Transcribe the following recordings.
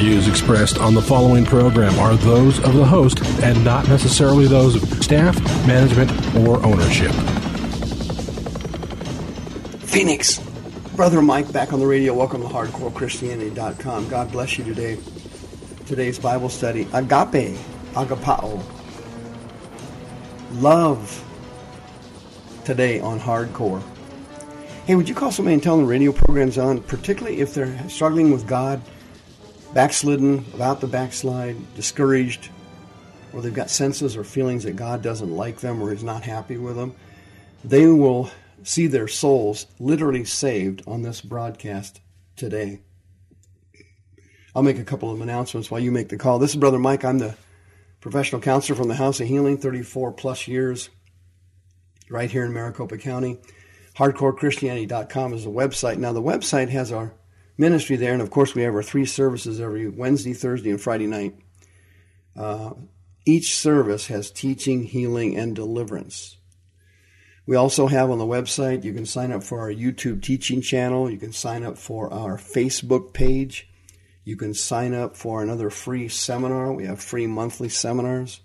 views expressed on the following program are those of the host and not necessarily those of staff, management, or ownership. Phoenix, Brother Mike back on the radio. Welcome to HardcoreChristianity.com. God bless you today. Today's Bible study, agape, agapao. Love today on Hardcore. Hey, would you call somebody and tell them the radio program's on, particularly if they're struggling with God, backslidden, about to backslide, discouraged, or they've got senses or feelings that God doesn't like them or is not happy with them? They will see their souls literally saved on this broadcast today. I'll make a couple of announcements while you make the call. This is Brother Mike. I'm the professional counselor from the House of Healing, 34 plus years, right here in Maricopa County. HardcoreChristianity.com is the website. Now, the website has our ministry there, and of course, we have our three services every Wednesday, Thursday, and Friday night. Uh, each service has teaching, healing, and deliverance. We also have on the website, you can sign up for our YouTube teaching channel. You can sign up for our Facebook page. You can sign up for another free seminar. We have free monthly seminars.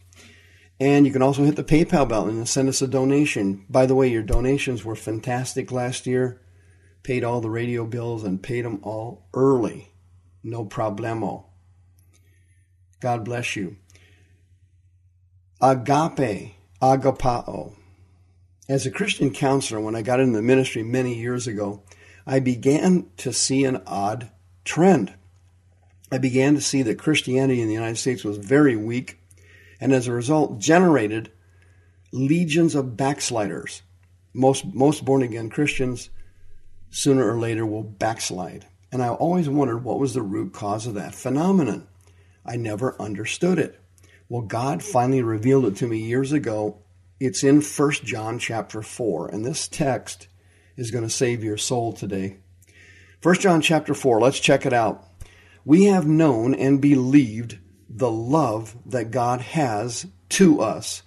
And you can also hit the PayPal button and send us a donation. By the way, your donations were fantastic last year. Paid all the radio bills and paid them all early. No problemo. God bless you. Agape, agapao. As a Christian counselor, when I got into the ministry many years ago, I began to see an odd trend. I began to see that Christianity in the United States was very weak and as a result generated legions of backsliders. Most, most born again Christians sooner or later will backslide. And I always wondered what was the root cause of that phenomenon. I never understood it. Well, God finally revealed it to me years ago. It's in 1 John chapter 4, and this text is going to save your soul today. 1 John chapter 4, let's check it out. We have known and believed the love that God has to us.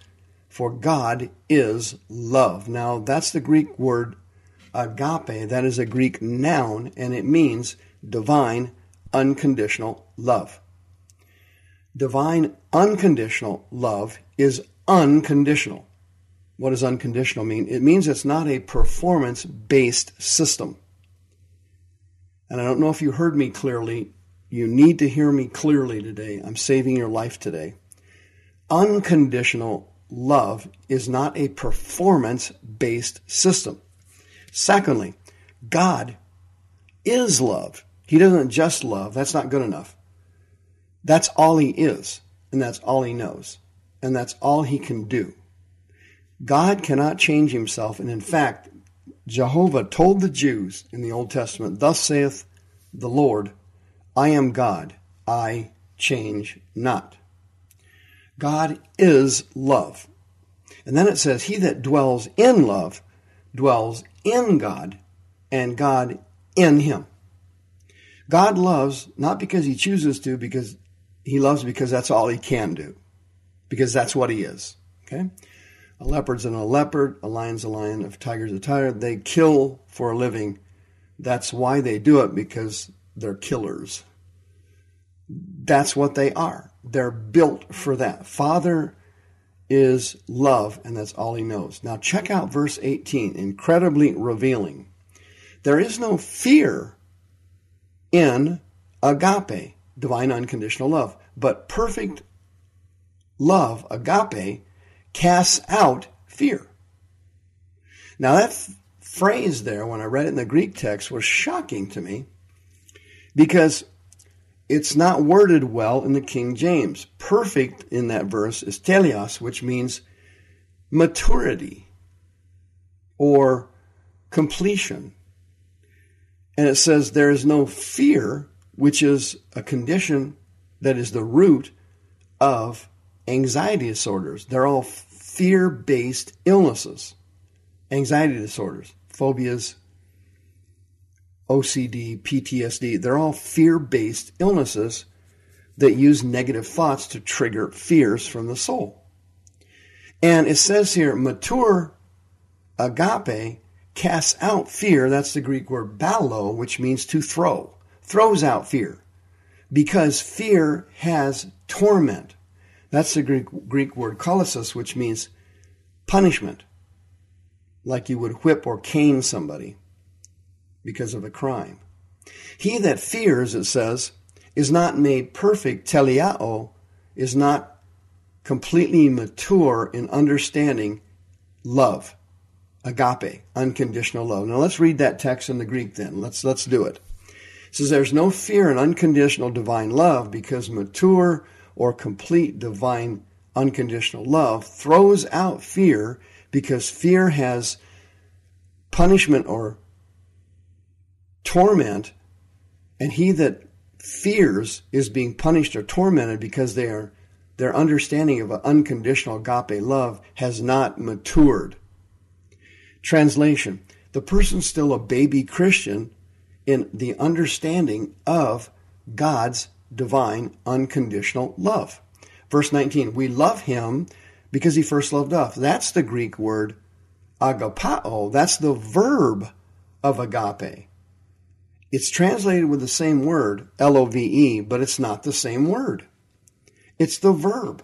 For God is love. Now, that's the Greek word agape. That is a Greek noun, and it means divine, unconditional love. Divine, unconditional love is unconditional. What does unconditional mean? It means it's not a performance based system. And I don't know if you heard me clearly you need to hear me clearly today. I'm saving your life today. Unconditional love is not a performance based system. Secondly, God is love. He doesn't just love. That's not good enough. That's all He is, and that's all He knows, and that's all He can do. God cannot change Himself, and in fact, Jehovah told the Jews in the Old Testament, Thus saith the Lord, I am God, I change not. God is love. And then it says, He that dwells in love dwells in God, and God in him. God loves not because he chooses to, because he loves because that's all he can do, because that's what he is. Okay? A leopard's a leopard, a lion's a lion, a tiger's a tiger. They kill for a living. That's why they do it, because they're killers. That's what they are. They're built for that. Father is love, and that's all he knows. Now, check out verse 18, incredibly revealing. There is no fear in agape, divine unconditional love, but perfect love, agape, casts out fear. Now, that f- phrase there, when I read it in the Greek text, was shocking to me because it's not worded well in the King James. Perfect in that verse is teleos, which means maturity or completion. And it says there is no fear, which is a condition that is the root of anxiety disorders. They're all fear based illnesses, anxiety disorders, phobias, OCD, PTSD. They're all fear based illnesses that use negative thoughts to trigger fears from the soul. And it says here, mature agape casts out fear. That's the Greek word balo, which means to throw, throws out fear because fear has torment. That's the Greek, Greek word kolasis, which means punishment, like you would whip or cane somebody because of a crime. He that fears, it says, is not made perfect, teleao, is not completely mature in understanding love, agape, unconditional love. Now let's read that text in the Greek then. Let's, let's do it. It says there's no fear in unconditional divine love because mature or complete divine unconditional love throws out fear because fear has punishment or torment, and he that fears is being punished or tormented because they are their understanding of unconditional agape love has not matured. Translation The person's still a baby Christian in the understanding of God's divine unconditional love. Verse 19 We love him because he first loved us. That's the Greek word agapao. That's the verb of agape. It's translated with the same word, L O V E, but it's not the same word. It's the verb.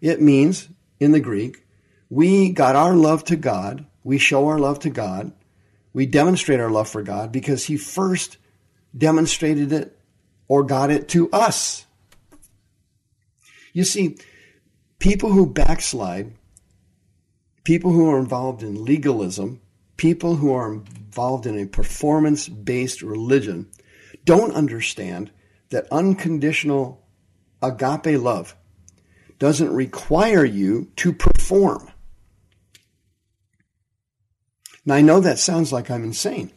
It means, in the Greek, we got our love to God, we show our love to God, we demonstrate our love for God because He first demonstrated it or got it to us. You see, people who backslide, people who are involved in legalism, people who are involved in a performance based religion don't understand that unconditional agape love doesn't require you to perform. Now, I know that sounds like I'm insane.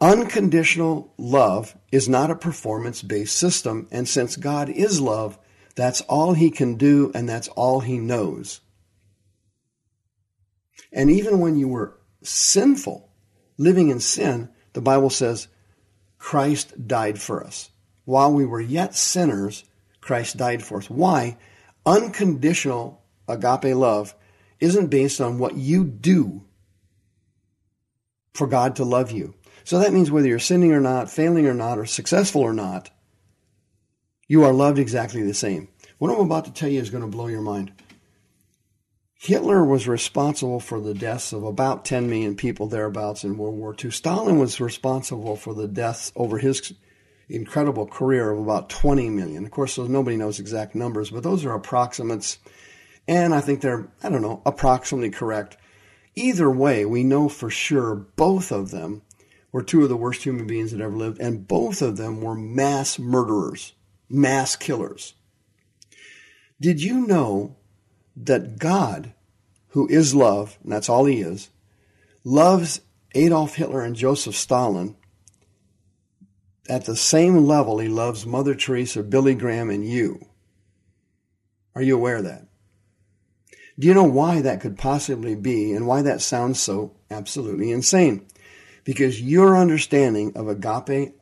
Unconditional love is not a performance based system, and since God is love, that's all He can do and that's all He knows. And even when you were sinful, living in sin, the Bible says Christ died for us. While we were yet sinners, Christ died for us. Why? Unconditional agape love isn't based on what you do for God to love you. So that means whether you're sinning or not, failing or not, or successful or not, you are loved exactly the same. What I'm about to tell you is going to blow your mind. Hitler was responsible for the deaths of about 10 million people thereabouts in World War II. Stalin was responsible for the deaths over his incredible career of about 20 million. Of course, nobody knows exact numbers, but those are approximates. And I think they're, I don't know, approximately correct. Either way, we know for sure both of them were two of the worst human beings that ever lived, and both of them were mass murderers, mass killers. Did you know that God, who is love, and that's all he is, loves Adolf Hitler and Joseph Stalin at the same level he loves Mother Teresa, Billy Graham, and you. Are you aware of that? Do you know why that could possibly be and why that sounds so absolutely insane? Because your understanding of agape,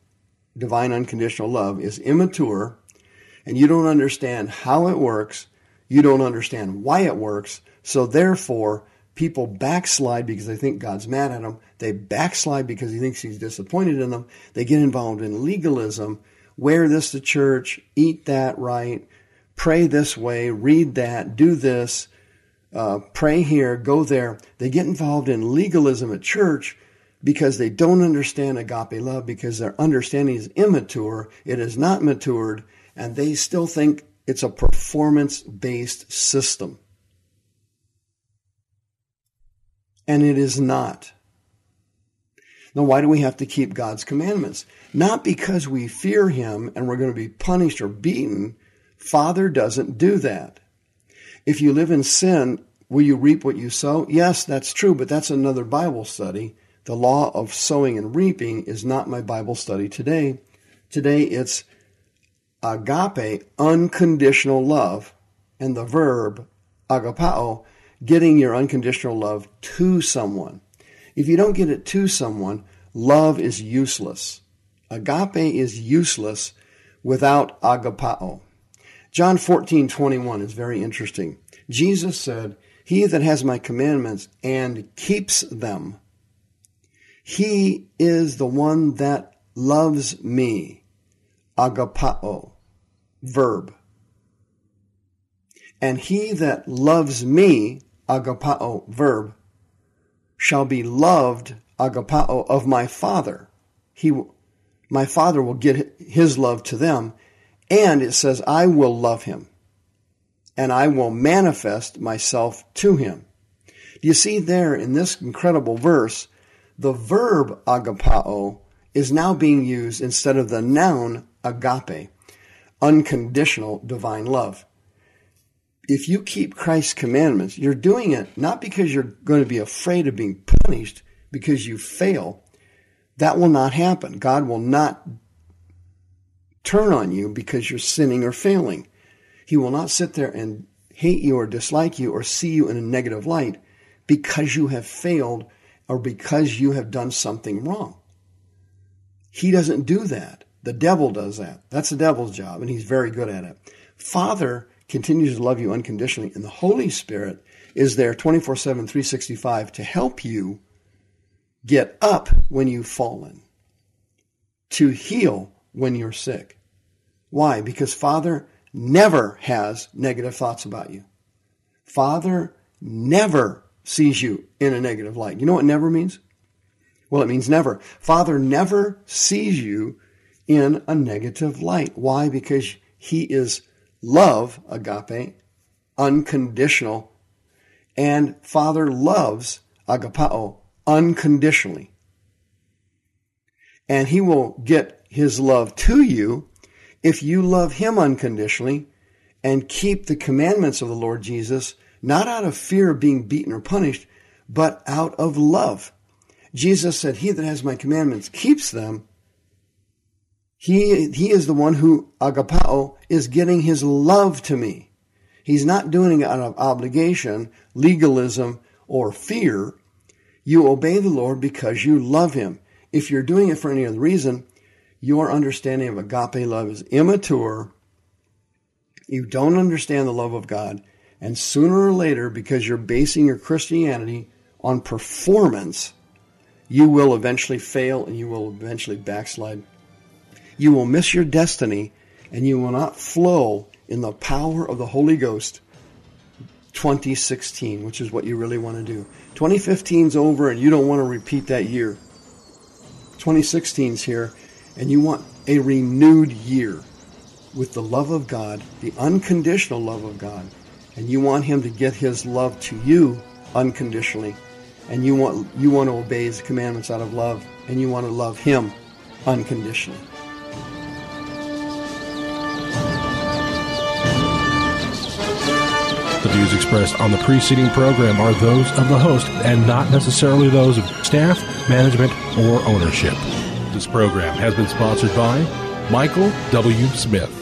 divine unconditional love, is immature and you don't understand how it works. You don't understand why it works. So therefore, people backslide because they think God's mad at them. They backslide because he thinks he's disappointed in them. They get involved in legalism. Wear this to church, eat that right, pray this way, read that, do this, uh, pray here, go there. They get involved in legalism at church because they don't understand agape love because their understanding is immature. It is not matured, and they still think it's a performance based system. And it is not. Now, why do we have to keep God's commandments? Not because we fear Him and we're going to be punished or beaten. Father doesn't do that. If you live in sin, will you reap what you sow? Yes, that's true, but that's another Bible study. The law of sowing and reaping is not my Bible study today. Today it's agape, unconditional love, and the verb agapao, getting your unconditional love to someone. If you don't get it to someone, love is useless. Agape is useless without agapao. John 14, 21 is very interesting. Jesus said, He that has my commandments and keeps them, he is the one that loves me. Agapao, verb. And he that loves me, agapao, verb, shall be loved, agapao, of my Father. He, my Father will get his love to them. And it says, I will love him and I will manifest myself to him. Do you see there in this incredible verse, the verb agapao is now being used instead of the noun agape, unconditional divine love if you keep Christ's commandments, you're doing it not because you're going to be afraid of being punished because you fail. That will not happen. God will not turn on you because you're sinning or failing. He will not sit there and hate you or dislike you or see you in a negative light because you have failed or because you have done something wrong. He doesn't do that. The devil does that. That's the devil's job, and he's very good at it. Father continues to love you unconditionally. And the Holy Spirit is there 24 7, 365 to help you get up when you've fallen, to heal when you're sick. Why? Because Father never has negative thoughts about you. Father never sees you in a negative light. You know what never means? Well, it means never. Father never sees you in a negative light. Why? Because he is love, agape, unconditional, and Father loves, agapao, unconditionally. And He will get His love to you if you love Him unconditionally and keep the commandments of the Lord Jesus, not out of fear of being beaten or punished, but out of love. Jesus said, He that has my commandments keeps them, he, he is the one who, agapao, is getting his love to me. He's not doing it out of obligation, legalism, or fear. You obey the Lord because you love him. If you're doing it for any other reason, your understanding of agape love is immature. You don't understand the love of God. And sooner or later, because you're basing your Christianity on performance, you will eventually fail and you will eventually backslide you will miss your destiny and you will not flow in the power of the Holy Ghost 2016, which is what you really want to do. 2015 is over and you don't want to repeat that year. 2016 is here and you want a renewed year with the love of God, the unconditional love of God, and you want him to get his love to you unconditionally and you want you want to obey his commandments out of love and you want to love him unconditionally. The views expressed on the preceding program are those of the host and not necessarily those of staff, management, or ownership. This program has been sponsored by Michael W. Smith.